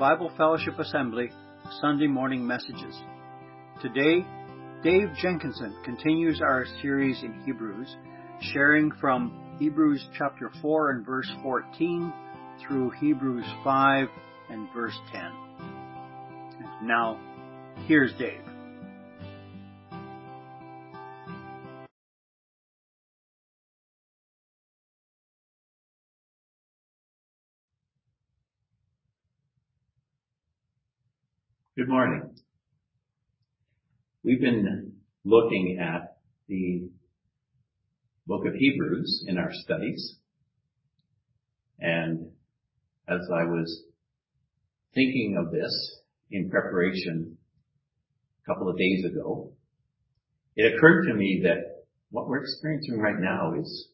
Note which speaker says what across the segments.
Speaker 1: Bible Fellowship Assembly Sunday morning messages. Today, Dave Jenkinson continues our series in Hebrews, sharing from Hebrews chapter 4 and verse 14 through Hebrews 5 and verse 10. And now, here's Dave.
Speaker 2: Good morning. We've been looking at the book of Hebrews in our studies. And as I was thinking of this in preparation a couple of days ago, it occurred to me that what we're experiencing right now is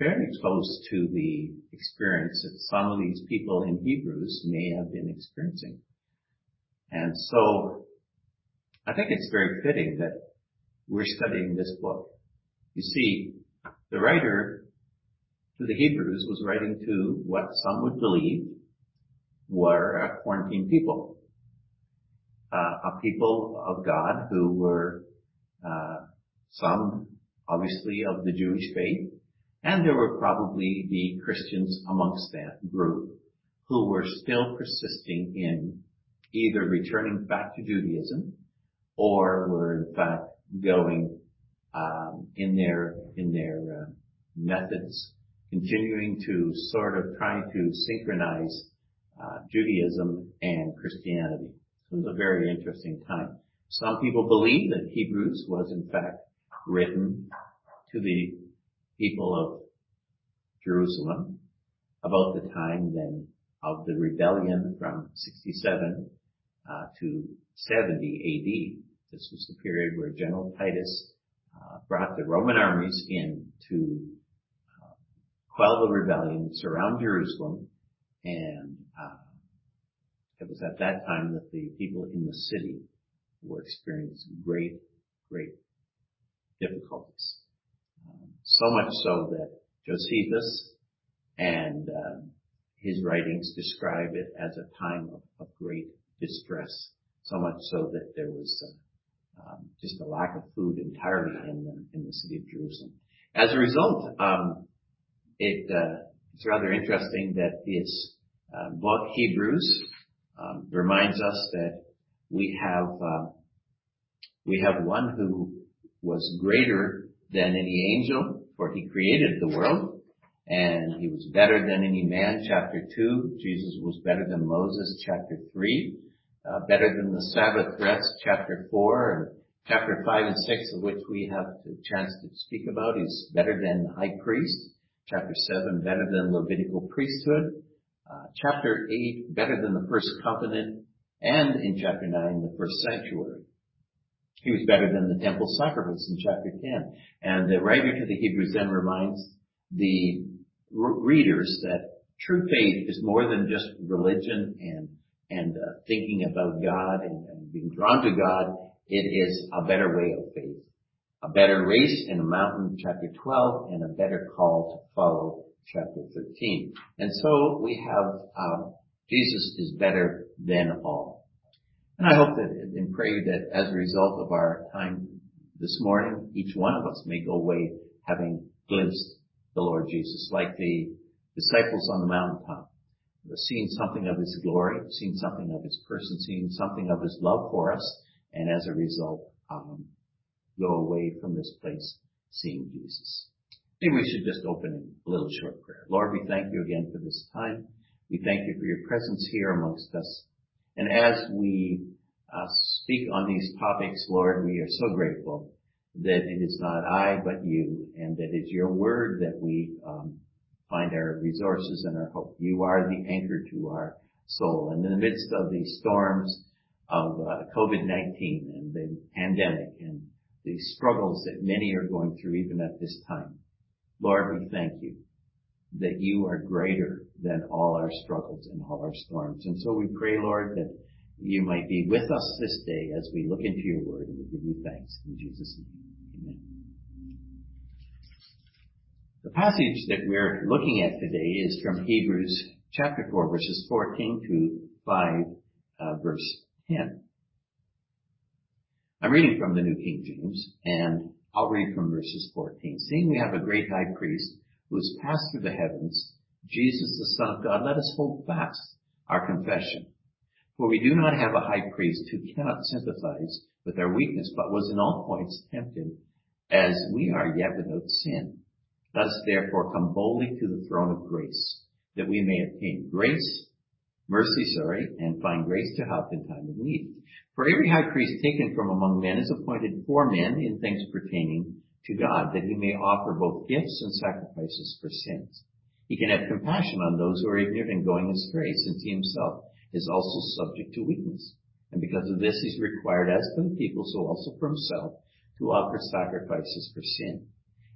Speaker 2: fairly close to the experience that some of these people in Hebrews may have been experiencing. And so I think it's very fitting that we're studying this book. You see, the writer to the Hebrews was writing to what some would believe were a quarantine people. Uh, a people of God who were uh, some obviously of the Jewish faith, and there were probably the Christians amongst that group who were still persisting in either returning back to Judaism or were in fact going um, in their in their uh, methods, continuing to sort of try to synchronize uh, Judaism and Christianity. It was a very interesting time. Some people believe that Hebrews was in fact written to the people of Jerusalem about the time then of the rebellion from 67 uh, to 70 AD. This was the period where General Titus uh, brought the Roman armies in to uh, quell the rebellion, surround Jerusalem, and uh, it was at that time that the people in the city were experiencing great, great difficulties. Um, so much so that Josephus and his writings describe it as a time of great distress, so much so that there was uh, um, just a lack of food entirely in the, in the city of Jerusalem. As a result, um, it, uh, it's rather interesting that this uh, book Hebrews um, reminds us that we have uh, we have one who was greater than any angel, for he created the world and he was better than any man, chapter 2. Jesus was better than Moses, chapter 3. Uh, better than the Sabbath rest, chapter 4. And chapter 5 and 6, of which we have the chance to speak about, is better than the high priest. Chapter 7, better than Levitical priesthood. Uh, chapter 8, better than the first covenant. And in chapter 9, the first sanctuary. He was better than the temple sacrifice in chapter 10. And the writer to the Hebrews then reminds the readers that true faith is more than just religion and and uh, thinking about God and, being drawn to God. It is a better way of faith, a better race in a mountain, chapter 12, and a better call to follow, chapter 13. And so we have um, Jesus is better than all. And I hope that and pray that as a result of our time this morning, each one of us may go away having glimpsed the Lord Jesus, like the disciples on the mountaintop, seeing something of His glory, seeing something of His person, seeing something of His love for us, and as a result, um, go away from this place seeing Jesus. Maybe we should just open a little short prayer. Lord, we thank you again for this time. We thank you for your presence here amongst us. And as we uh, speak on these topics, Lord, we are so grateful that it is not I but you, and that it's your word that we um, find our resources and our hope. You are the anchor to our soul. And in the midst of the storms of uh, COVID-19 and the pandemic and the struggles that many are going through even at this time, Lord, we thank you that you are greater than all our struggles and all our storms. And so we pray, Lord, that you might be with us this day as we look into your word and we give you thanks in Jesus' name. Amen. The passage that we're looking at today is from Hebrews chapter 4 verses 14 to 5, uh, verse 10. I'm reading from the New King James, and I'll read from verses 14. Seeing we have a great high priest who has passed through the heavens, Jesus the Son of God, let us hold fast our confession. For we do not have a high priest who cannot sympathize with our weakness, but was in all points tempted as we are yet without sin. Let us therefore come boldly to the throne of grace, that we may obtain grace, mercy, sorry, and find grace to help in time of need. For every high priest taken from among men is appointed for men in things pertaining to God, that he may offer both gifts and sacrifices for sins. He can have compassion on those who are ignorant and going astray, since he himself is also subject to weakness. And because of this, he's required, as for the people, so also for himself, to offer sacrifices for sin.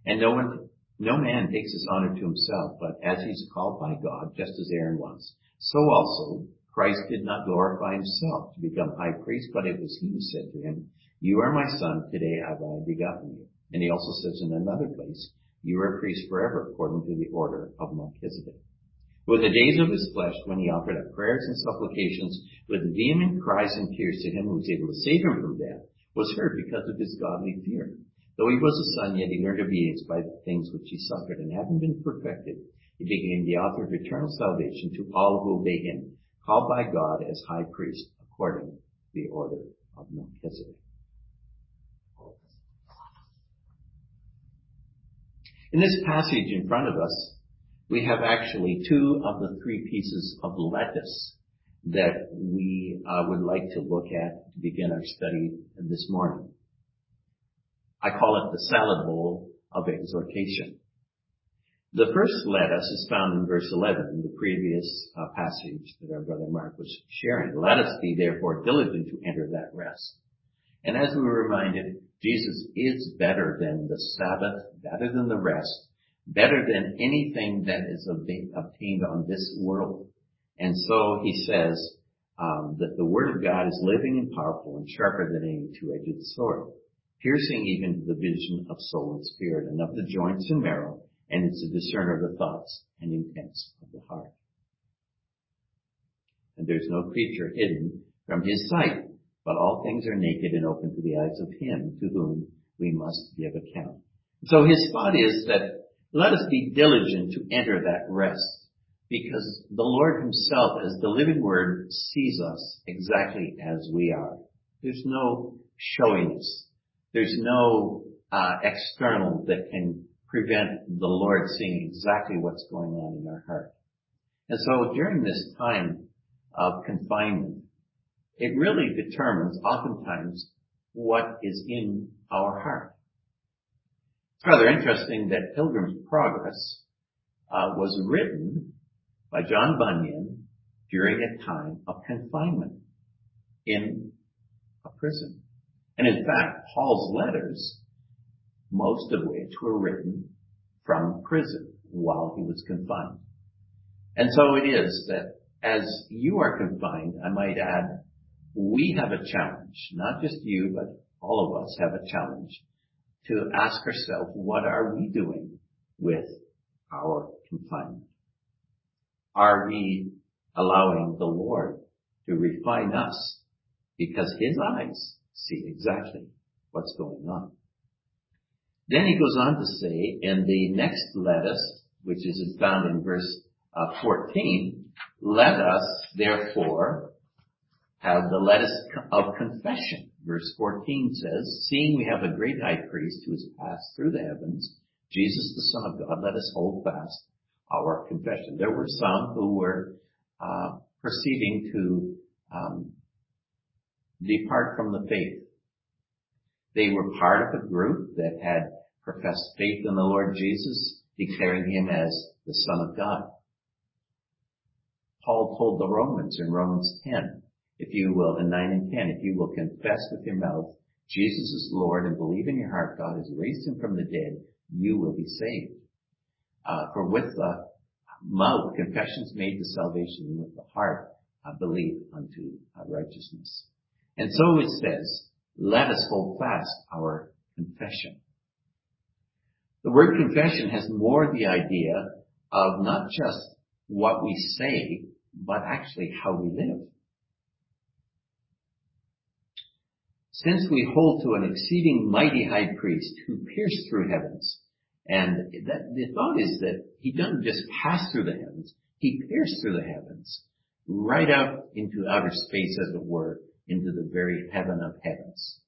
Speaker 2: And no one, no man takes his honor to himself, but as he's called by God, just as Aaron was, so also Christ did not glorify himself to become high priest, but it was he who said to him, You are my son, today have I begotten you. And he also says in another place, You are a priest forever, according to the order of Melchizedek. With the days of his flesh, when he offered up prayers and supplications with vehement cries and tears to him who was able to save him from death, was heard because of his godly fear. Though he was a son, yet he learned obedience by the things which he suffered, and having been perfected, he became the author of eternal salvation to all who obey him, called by God as high priest according to the order of Melchizedek. In this passage in front of us, we have actually two of the three pieces of lettuce that we uh, would like to look at to begin our study this morning. I call it the salad bowl of exhortation. The first lettuce is found in verse 11 in the previous uh, passage that our brother Mark was sharing. Let us be therefore diligent to enter that rest. And as we were reminded, Jesus is better than the Sabbath, better than the rest, better than anything that is obtained on this world. And so he says um, that the Word of God is living and powerful and sharper than any two-edged sword, piercing even to the vision of soul and spirit and of the joints and marrow, and it's a discerner of the thoughts and intents of the heart. And there's no creature hidden from his sight, but all things are naked and open to the eyes of him to whom we must give account. So his thought is that let us be diligent to enter that rest because the Lord himself as the living word sees us exactly as we are. There's no showiness. There's no uh, external that can prevent the Lord seeing exactly what's going on in our heart. And so during this time of confinement, it really determines oftentimes what is in our heart. It's rather interesting that Pilgrim's Progress uh, was written by John Bunyan during a time of confinement in a prison. And in fact, Paul's letters most of which were written from prison while he was confined. And so it is that as you are confined, I might add, we have a challenge, not just you, but all of us have a challenge to ask ourselves, what are we doing with our confinement? Are we allowing the Lord to refine us because his eyes see exactly what's going on? Then he goes on to say in the next lettuce, which is found in verse uh, 14, let us therefore have the lettuce of confession. Verse 14 says, seeing we have a great high priest who has passed through the heavens, Jesus the Son of God, let us hold fast our confession. There were some who were uh, proceeding to um, depart from the faith. They were part of a group that had professed faith in the Lord Jesus, declaring him as the Son of God. Paul told the Romans in Romans 10, if you will, in 9 and 10, if you will confess with your mouth Jesus is Lord and believe in your heart God has raised him from the dead, you will be saved. Uh, for with the mouth confession is made to salvation and with the heart uh, belief unto uh, righteousness. And so it says, let us hold fast our confession. The word confession has more the idea of not just what we say, but actually how we live. Since we hold to an exceeding mighty high priest who pierced through heavens, and that, the thought is that he doesn't just pass through the heavens, he pierced through the heavens, right out into outer space as it were, into the very heaven of heavens.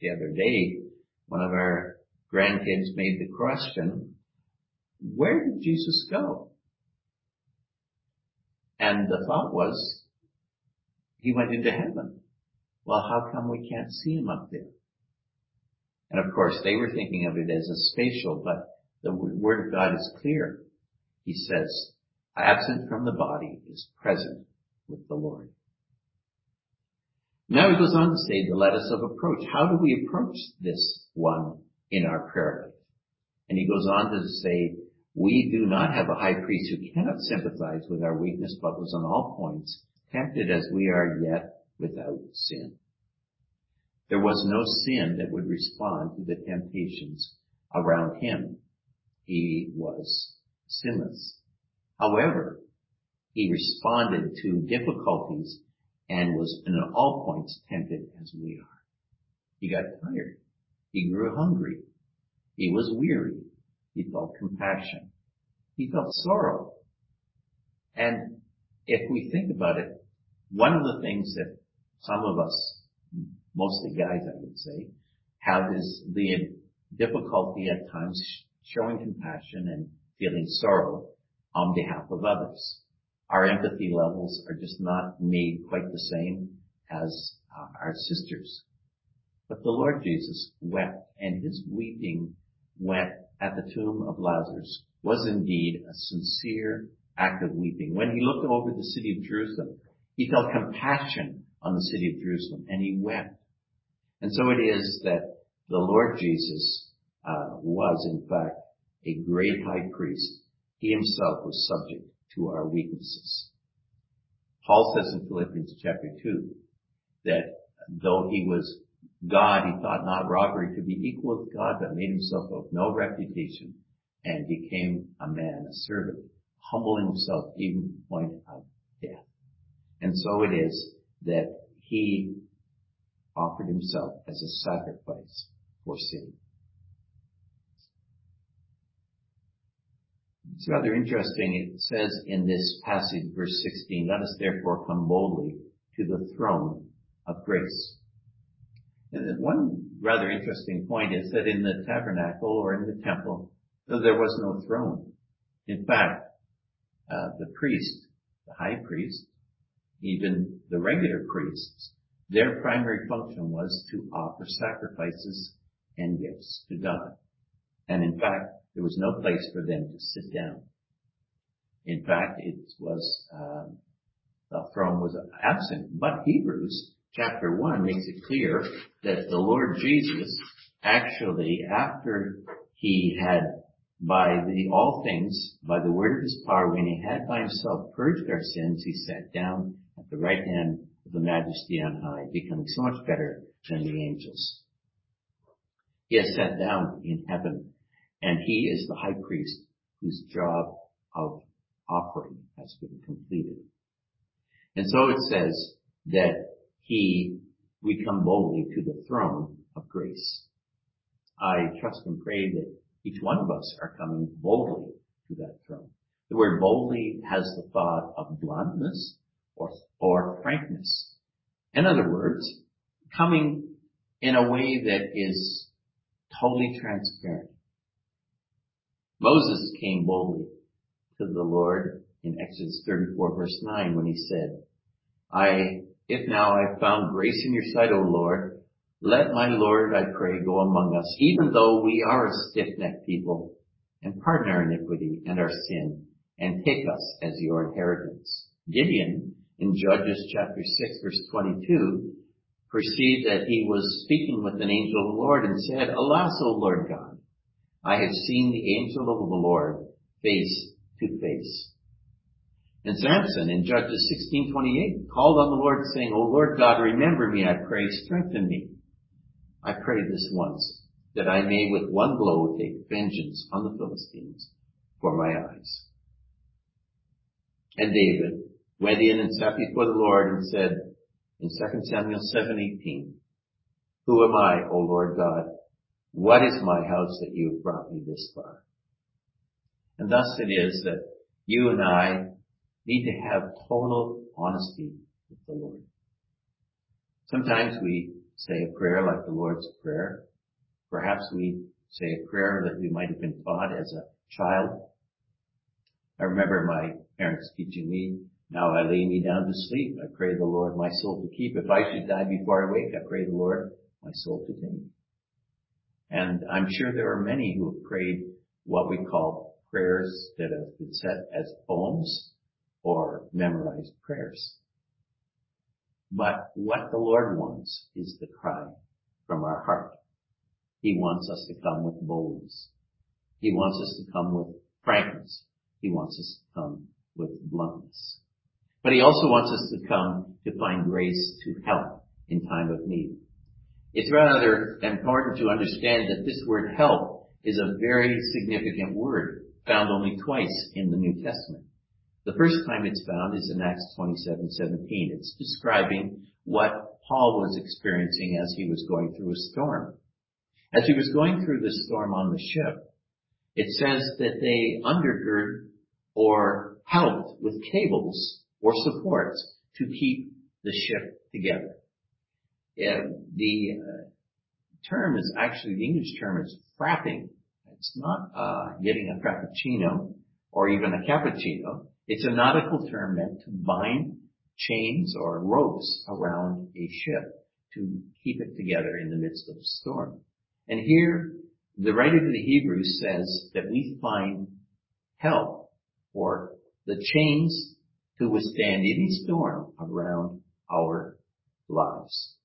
Speaker 2: The other day, one of our grandkids made the question, where did Jesus go? And the thought was, he went into heaven. Well, how come we can't see him up there? And of course, they were thinking of it as a spatial, but the word of God is clear. He says, absent from the body is present with the Lord. Now he goes on to say the lettuce of approach. How do we approach this one in our prayer life? And he goes on to say, we do not have a high priest who cannot sympathize with our weakness, but was on all points tempted as we are yet without sin. There was no sin that would respond to the temptations around him. He was sinless. However, he responded to difficulties and was in all points tempted as we are. He got tired. He grew hungry. He was weary. He felt compassion. He felt sorrow. And if we think about it, one of the things that some of us, mostly guys I would say, have is the difficulty at times showing compassion and feeling sorrow on behalf of others. Our empathy levels are just not made quite the same as uh, our sisters. But the Lord Jesus wept, and his weeping went at the tomb of Lazarus was indeed a sincere act of weeping. When he looked over the city of Jerusalem, he felt compassion on the city of Jerusalem and he wept. And so it is that the Lord Jesus uh, was in fact a great high priest. He himself was subject to our weaknesses. Paul says in Philippians chapter 2 that though he was God, he thought not robbery to be equal with God, but made himself of no reputation and became a man, a servant, humbling himself even to the point of death. And so it is that he offered himself as a sacrifice for sin. It's rather interesting. It says in this passage, verse 16, let us therefore come boldly to the throne of grace. And one rather interesting point is that in the tabernacle or in the temple, there was no throne. In fact, uh, the priest, the high priest, even the regular priests, their primary function was to offer sacrifices and gifts to God. And in fact, there was no place for them to sit down. In fact, it was, um, the throne was absent. But Hebrews chapter 1 makes it clear that the Lord Jesus actually, after he had by the all things, by the word of his power, when he had by himself purged our sins, he sat down at the right hand of the majesty on high, becoming so much better than the angels. He has sat down in heaven, and he is the high priest whose job of offering has been completed. And so it says that he, we come boldly to the throne of grace. I trust and pray that each one of us are coming boldly to that throne. The word boldly has the thought of bluntness or, or frankness. In other words, coming in a way that is totally transparent. Moses came boldly to the Lord in Exodus 34 verse 9 when he said, I, if now I have found grace in your sight, O Lord, let my Lord, I pray, go among us, even though we are a stiff-necked people, and pardon our iniquity and our sin, and take us as your inheritance. Gideon, in Judges chapter 6 verse 22, perceived that he was speaking with an angel of the Lord and said, Alas, O Lord God, I have seen the angel of the Lord face to face. And Samson in Judges 16:28 called on the Lord saying, O Lord God, remember me, I pray, strengthen me. I pray this once, that I may with one blow take vengeance on the Philistines for my eyes. And David went in and sat before the Lord and said in 2 Samuel 7:18, Who am I, O Lord God? What is my house that you have brought me this far? And thus it is that you and I need to have total honesty with the Lord. Sometimes we say a prayer like the Lord's Prayer. Perhaps we say a prayer that we might have been taught as a child. I remember my parents teaching me, now I lay me down to sleep. I pray the Lord my soul to keep. If I should die before I wake, I pray the Lord my soul to take. And I'm sure there are many who have prayed what we call prayers that have been set as poems or memorized prayers. But what the Lord wants is the cry from our heart. He wants us to come with boldness. He wants us to come with frankness. He wants us to come with bluntness. But he also wants us to come to find grace to help in time of need. It's rather important to understand that this word help is a very significant word found only twice in the New Testament. The first time it's found is in Acts 27:17. It's describing what Paul was experiencing as he was going through a storm. As he was going through the storm on the ship, it says that they undergird or helped with cables or supports to keep the ship together. The uh, term is actually, the English term is frapping. It's not uh, getting a frappuccino or even a cappuccino. It's a nautical term meant to bind chains or ropes around a ship to keep it together in the midst of a storm. And here, the writer to the Hebrews says that we find help for the chains to withstand any storm around our lives.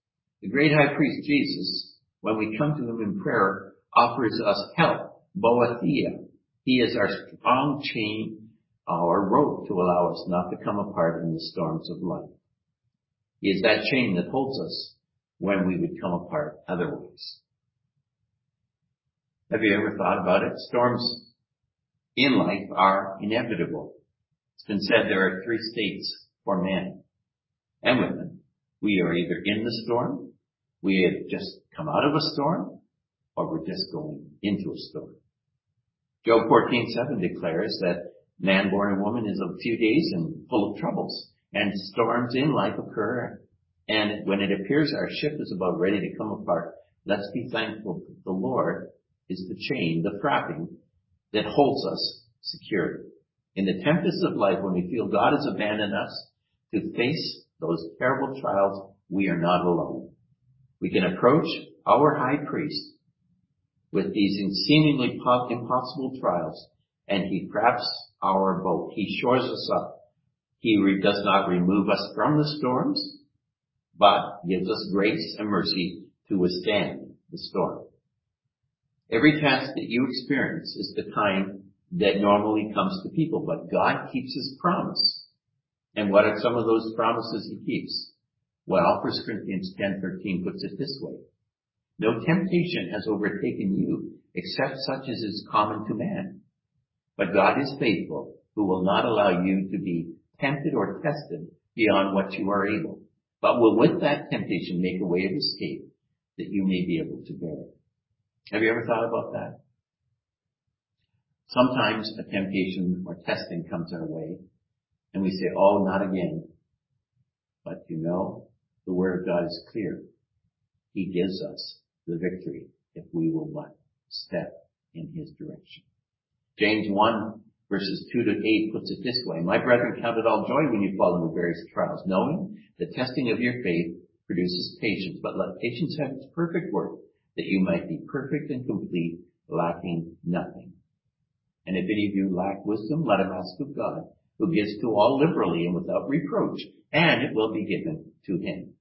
Speaker 2: The great high priest Jesus, when we come to him in prayer, offers us help, boethia. He is our strong chain our rope to allow us not to come apart in the storms of life. He is that chain that holds us when we would come apart otherwise. Have you ever thought about it? Storms in life are inevitable. It's been said there are three states for men and women. We are either in the storm, we have just come out of a storm, or we're just going into a storm. Job 14:7 declares that Man born a woman is of few days and full of troubles, and storms in life occur. And when it appears our ship is about ready to come apart, let's be thankful that the Lord is the chain, the frapping that holds us secure. In the tempest of life, when we feel God has abandoned us to face those terrible trials, we are not alone. We can approach our high priest with these seemingly impossible trials, and he fraps our boat. He shores us up. He does not remove us from the storms, but gives us grace and mercy to withstand the storm. Every test that you experience is the kind that normally comes to people, but God keeps his promise. And what are some of those promises he keeps? Well, 1 Corinthians 10:13 puts it this way. No temptation has overtaken you except such as is common to man. But God is faithful, who will not allow you to be tempted or tested beyond what you are able, but will with that temptation make a way of escape that you may be able to bear it. Have you ever thought about that? Sometimes a temptation or testing comes our way and we say, oh, not again. But you know, the word of God is clear. He gives us the victory if we will but step in his direction. James 1 verses 2 to 8 puts it this way. My brethren, count it all joy when you fall into various trials, knowing the testing of your faith produces patience. But let patience have its perfect work, that you might be perfect and complete, lacking nothing. And if any of you lack wisdom, let him ask of God, who gives to all liberally and without reproach, and it will be given to him.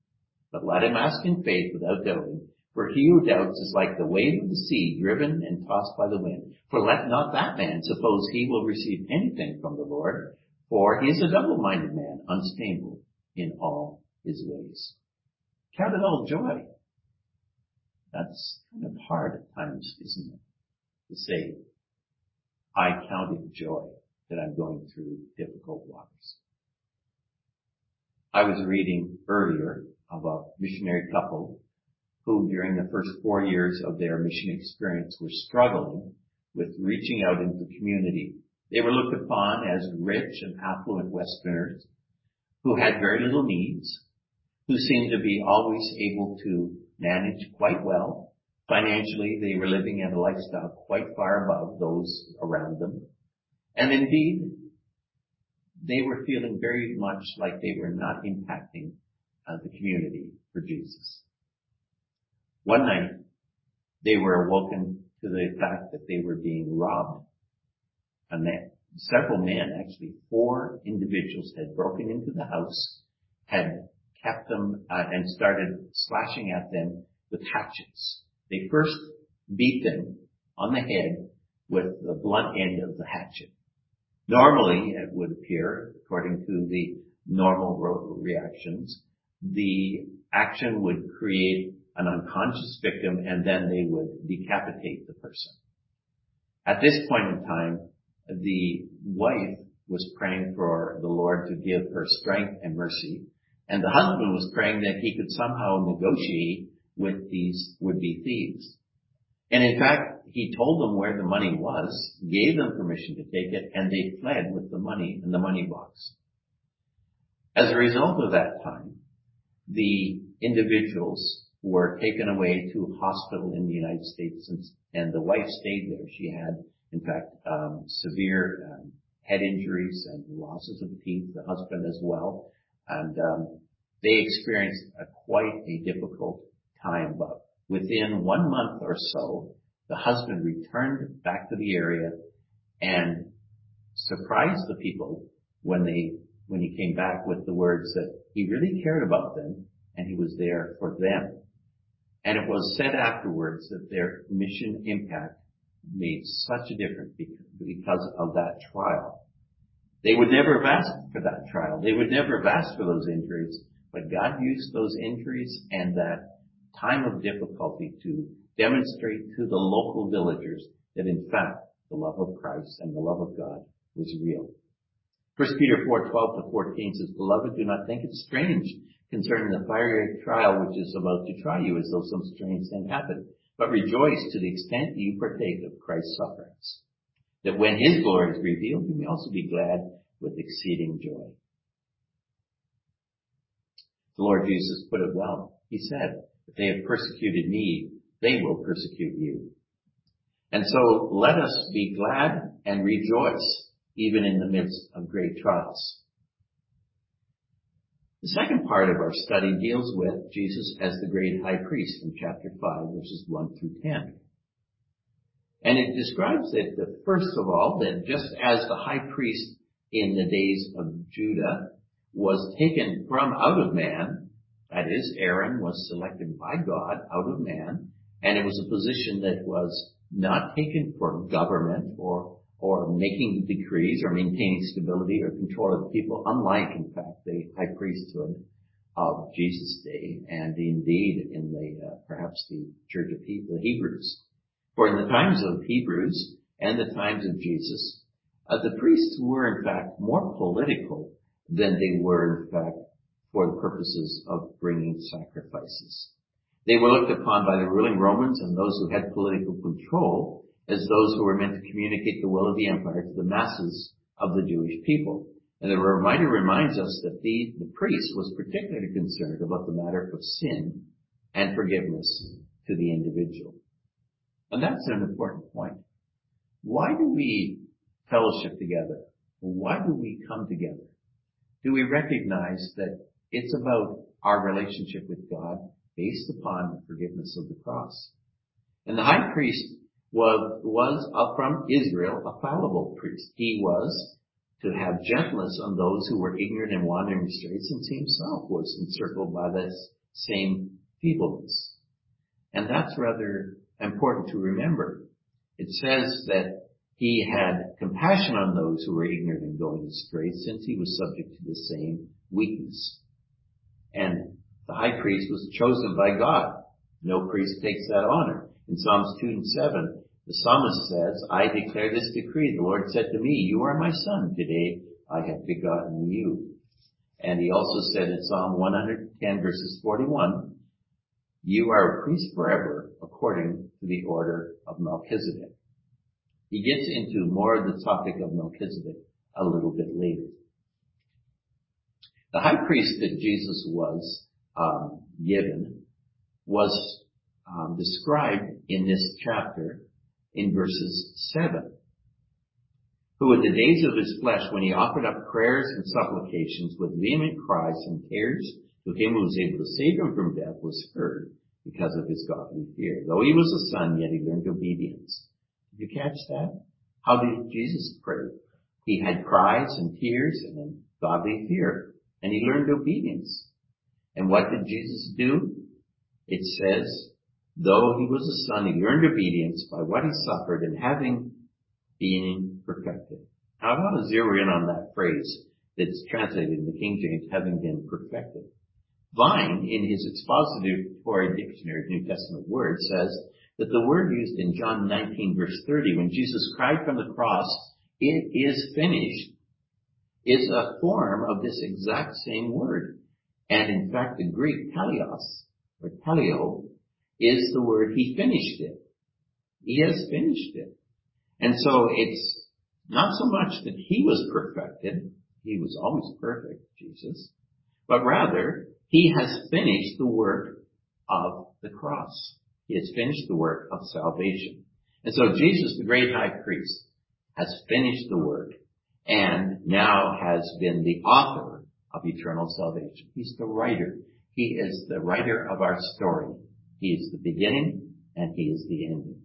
Speaker 2: But let him ask in faith without doubting, for he who doubts is like the wave of the sea driven and tossed by the wind. For let not that man suppose he will receive anything from the Lord, for he is a double-minded man, unstable in all his ways. Count it all joy. That's kind of hard at times, isn't it? To say, I count it joy that I'm going through difficult waters. I was reading earlier of a missionary couple who during the first four years of their mission experience were struggling with reaching out into the community. They were looked upon as rich and affluent Westerners who had very little needs, who seemed to be always able to manage quite well. Financially, they were living at a lifestyle quite far above those around them. And indeed, they were feeling very much like they were not impacting uh, the community for Jesus. One night, they were awoken to the fact that they were being robbed. Several men, actually four individuals had broken into the house, had kept them uh, and started slashing at them with hatchets. They first beat them on the head with the blunt end of the hatchet. Normally, it would appear, according to the normal reactions, the action would create an unconscious victim and then they would decapitate the person. At this point in time, the wife was praying for the Lord to give her strength and mercy, and the husband was praying that he could somehow negotiate with these would-be thieves. And in fact, he told them where the money was, gave them permission to take it, and they fled with the money in the money box. As a result of that time, the individuals were taken away to a hospital in the United States and, the wife stayed there. She had, in fact, um, severe um, head injuries and losses of teeth, the husband as well. And um, they experienced a, quite a difficult time, but within one month or so, the husband returned back to the area and surprised the people when they when he came back with the words that he really cared about them and he was there for them. And it was said afterwards that their mission impact made such a difference because of that trial. They would never have asked for that trial. They would never have asked for those injuries, but God used those injuries and that time of difficulty to demonstrate to the local villagers that in fact the love of Christ and the love of God was real. 1 Peter 4, 12 to 14 says, Beloved, do not think it strange concerning the fiery trial which is about to try you as though some strange thing happened, but rejoice to the extent you partake of Christ's sufferings, that when his glory is revealed, you may also be glad with exceeding joy. The Lord Jesus put it well. He said, if they have persecuted me, they will persecute you. And so let us be glad and rejoice even in the midst of great trials. The second part of our study deals with Jesus as the great high priest in chapter 5 verses 1 through 10. And it describes that first of all, that just as the high priest in the days of Judah was taken from out of man that is, Aaron was selected by God out of man, and it was a position that was not taken for government or or making decrees or maintaining stability or control of the people, unlike, in fact, the high priesthood of Jesus' day, and indeed in the uh, perhaps the Church of the Hebrews. For in the times of Hebrews and the times of Jesus, uh, the priests were in fact more political than they were in fact for the purposes of bringing sacrifices. They were looked upon by the ruling Romans and those who had political control as those who were meant to communicate the will of the empire to the masses of the Jewish people. And the reminder reminds us that the, the priest was particularly concerned about the matter of sin and forgiveness to the individual. And that's an important point. Why do we fellowship together? Why do we come together? Do we recognize that it's about our relationship with God based upon the forgiveness of the cross. And the high priest was, was from Israel a fallible priest. He was to have gentleness on those who were ignorant and wandering astray since he himself was encircled by this same feebleness. And that's rather important to remember. It says that he had compassion on those who were ignorant and going astray since he was subject to the same weakness. And the high priest was chosen by God. No priest takes that honor. In Psalms 2 and 7, the psalmist says, I declare this decree. The Lord said to me, you are my son. Today I have begotten you. And he also said in Psalm 110 verses 41, you are a priest forever according to the order of Melchizedek. He gets into more of the topic of Melchizedek a little bit later. The high priest that Jesus was um, given was um, described in this chapter in verses 7. Who in the days of his flesh, when he offered up prayers and supplications with vehement cries and tears to him who was able to save him from death, was heard because of his godly fear. Though he was a son, yet he learned obedience. Did you catch that? How did Jesus pray? He had cries and tears and godly fear, and he learned obedience. And what did Jesus do? It says, though he was a son, he learned obedience by what he suffered and having been perfected. Now I want to zero in on that phrase that's translated in the King James, having been perfected. Vine, in his expository dictionary of New Testament words, says that the word used in John 19 verse 30, when Jesus cried from the cross, it is finished, is a form of this exact same word. And in fact, the Greek teleos, or teleo, is the word he finished it. He has finished it. And so it's not so much that he was perfected, he was always perfect, Jesus, but rather he has finished the work of the cross. He has finished the work of salvation. And so Jesus, the great high priest, has finished the work and now has been the author of eternal salvation. He's the writer. He is the writer of our story. He is the beginning and he is the ending.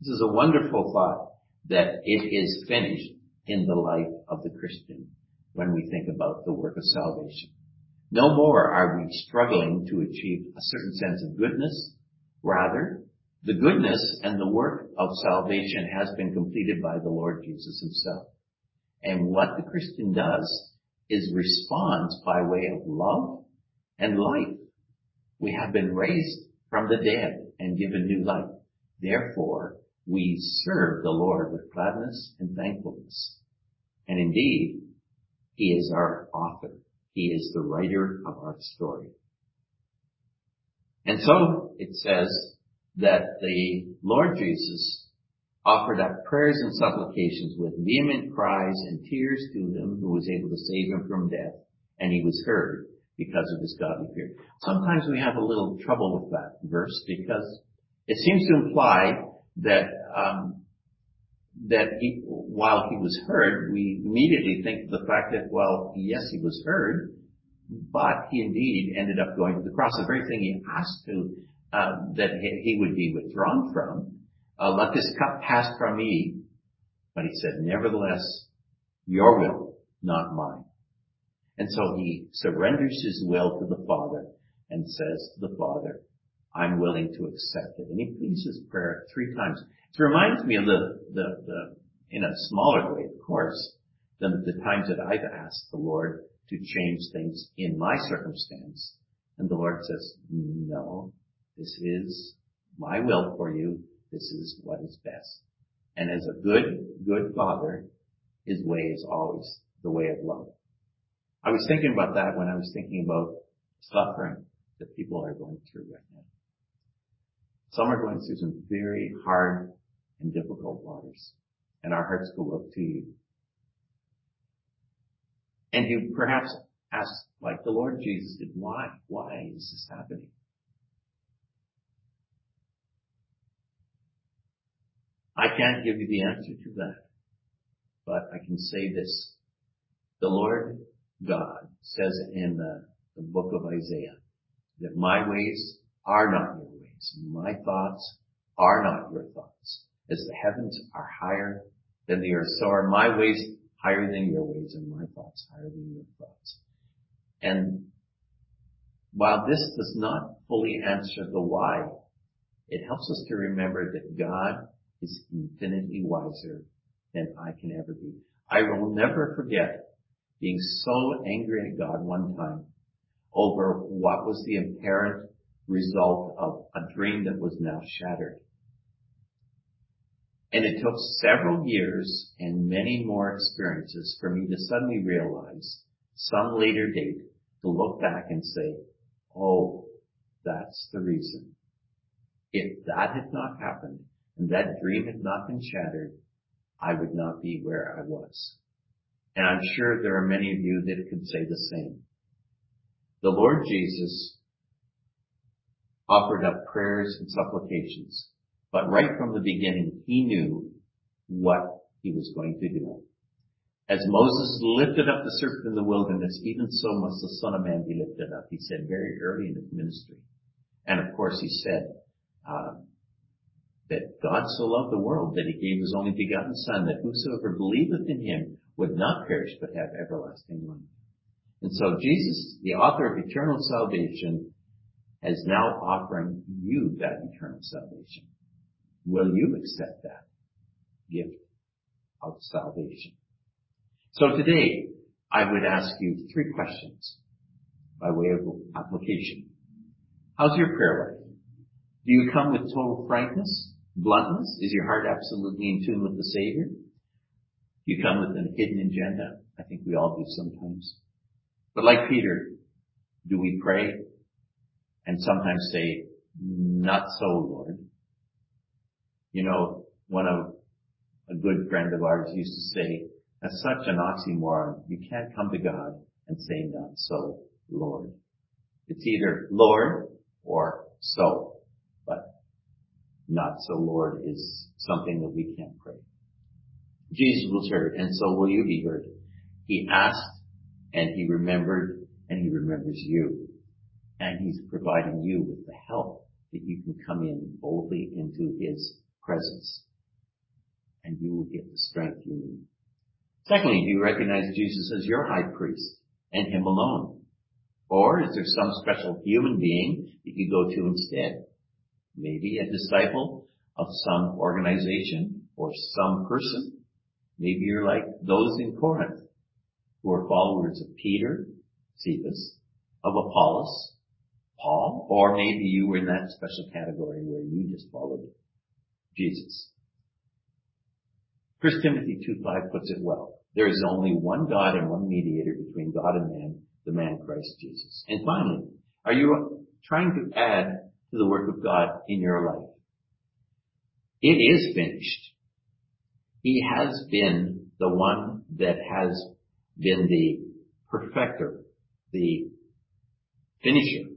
Speaker 2: This is a wonderful thought that it is finished in the life of the Christian when we think about the work of salvation. No more are we struggling to achieve a certain sense of goodness. Rather, the goodness and the work of salvation has been completed by the Lord Jesus himself. And what the Christian does is responds by way of love and life. We have been raised from the dead and given new life. Therefore, we serve the Lord with gladness and thankfulness. And indeed, He is our author. He is the writer of our story. And so it says that the Lord Jesus offered up prayers and supplications with vehement cries and tears to him who was able to save him from death, and he was heard because of his godly fear. Sometimes we have a little trouble with that verse because it seems to imply that um, that he, while he was heard, we immediately think of the fact that, well, yes, he was heard, but he indeed ended up going to the cross. The very thing he asked to, uh, that he would be withdrawn from, Uh, let this cup pass from me. But he said, nevertheless, your will, not mine. And so he surrenders his will to the Father and says to the Father, I'm willing to accept it. And he pleads his prayer three times. It reminds me of the, the, the, in a smaller way, of course, than the times that I've asked the Lord to change things in my circumstance. And the Lord says, no, this is my will for you. This is what is best. And as a good, good father, his way is always the way of love. I was thinking about that when I was thinking about suffering that people are going through right now. Some are going through some very hard and difficult waters, and our hearts go up to you. And you perhaps ask, like the Lord Jesus did, why? Why is this happening? I can't give you the answer to that, but I can say this. The Lord God says in the, the book of Isaiah that my ways are not your ways. My thoughts are not your thoughts. As the heavens are higher than the earth, so are my ways higher than your ways and my thoughts higher than your thoughts. And while this does not fully answer the why, it helps us to remember that God is infinitely wiser than I can ever be. I will never forget being so angry at God one time over what was the apparent result of a dream that was now shattered. And it took several years and many more experiences for me to suddenly realize some later date to look back and say, oh, That's the reason. If that had not happened and that dream had not been shattered, I would not be where I was. And I'm sure there are many of you that could say the same. The Lord Jesus offered up prayers and supplications, but right from the beginning, he knew what he was going to do. As Moses lifted up the serpent in the wilderness, even so must the Son of Man be lifted up, he said very early in his ministry. And of course he said, uh, that God so loved the world that he gave his only begotten Son, that whosoever believeth in him would not perish but have everlasting life. And so Jesus, the author of eternal salvation, is now offering you that eternal salvation. Will you accept that gift of salvation? So today, I would ask you three questions by way of application. How's your prayer life? Do you come with total frankness, bluntness? Is your heart absolutely in tune with the Savior? You come with a hidden agenda? I think we all do sometimes. But like Peter, do we pray and sometimes say, not so, Lord? You know, one of a good friend of ours used to say, that's such an oxymoron. You can't come to God and say, not so, Lord. It's either Lord or so, but not so, Lord is something that we can't pray. Jesus was heard, and so will you be heard. He asked, and he remembered, and he remembers you. And he's providing you with the help that you can come in boldly into his presence. And you will get the strength you need. Secondly, do you recognize Jesus as your high priest and him alone? Or is there some special human being that you go to instead? Maybe a disciple of some organization or some person. Maybe you're like those in Corinth who are followers of Peter, Cephas, of Apollos, Paul, or maybe you were in that special category where you just followed Jesus. 1 Timothy 2.5 puts it well. There is only one God and one mediator between God and man, the man Christ Jesus. And finally, are you trying to add to the work of God in your life? It is finished. He has been the one that has been the perfecter, the finisher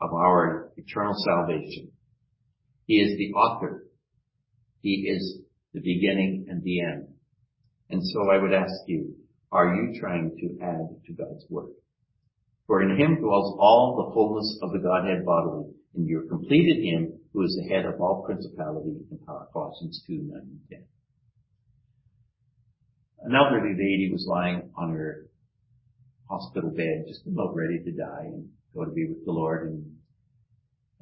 Speaker 2: of our eternal salvation. He is the author. He is the beginning and the end. And so I would ask you, are you trying to add to God's work? For in him dwells all the fullness of the Godhead bodily, and you are completed him who is the head of all principality and power. Colossians 2, 9 and 10. An elderly lady was lying on her hospital bed, just about ready to die and go to be with the Lord. And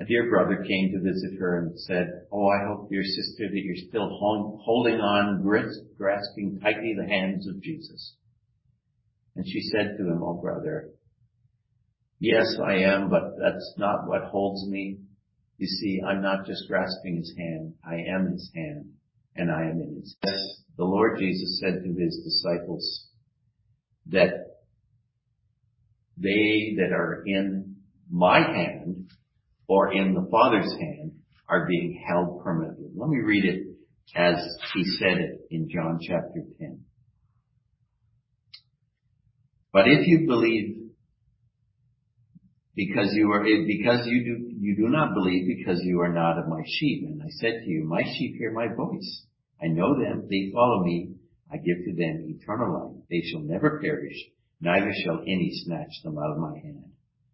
Speaker 2: a dear brother came to visit her and said, Oh, I hope, dear sister, that you're still holding on, grasping tightly the hands of Jesus. And she said to him, Oh, brother, yes, I am, but that's not what holds me. You see, I'm not just grasping his hand. I am his hand and I am in his. Yes, the Lord Jesus said to his disciples that they that are in my hand or in the Father's hand are being held permanently. Let me read it as he said it in John chapter 10. But if you believe because you are, because you do, you do not believe because you are not of my sheep. And I said to you, my sheep hear my voice. I know them. They follow me. I give to them eternal life. They shall never perish. Neither shall any snatch them out of my hand.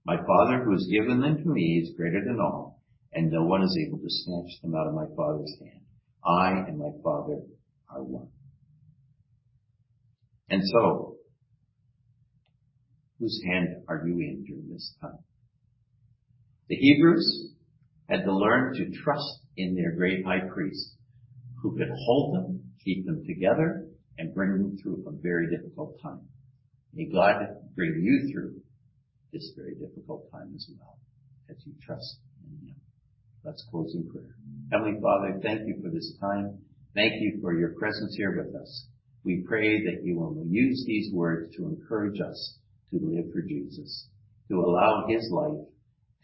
Speaker 2: My Father who has given them to me is greater than all, and no one is able to snatch them out of my Father's hand. I and my Father are one. And so, whose hand are you in during this time? The Hebrews had to learn to trust in their great high priest who could hold them, keep them together, and bring them through a very difficult time. May God bring you through this very difficult time as well as you trust in Him. Let's close in prayer. Heavenly Father, thank you for this time. Thank you for your presence here with us. We pray that you will use these words to encourage us to live for Jesus, to allow His life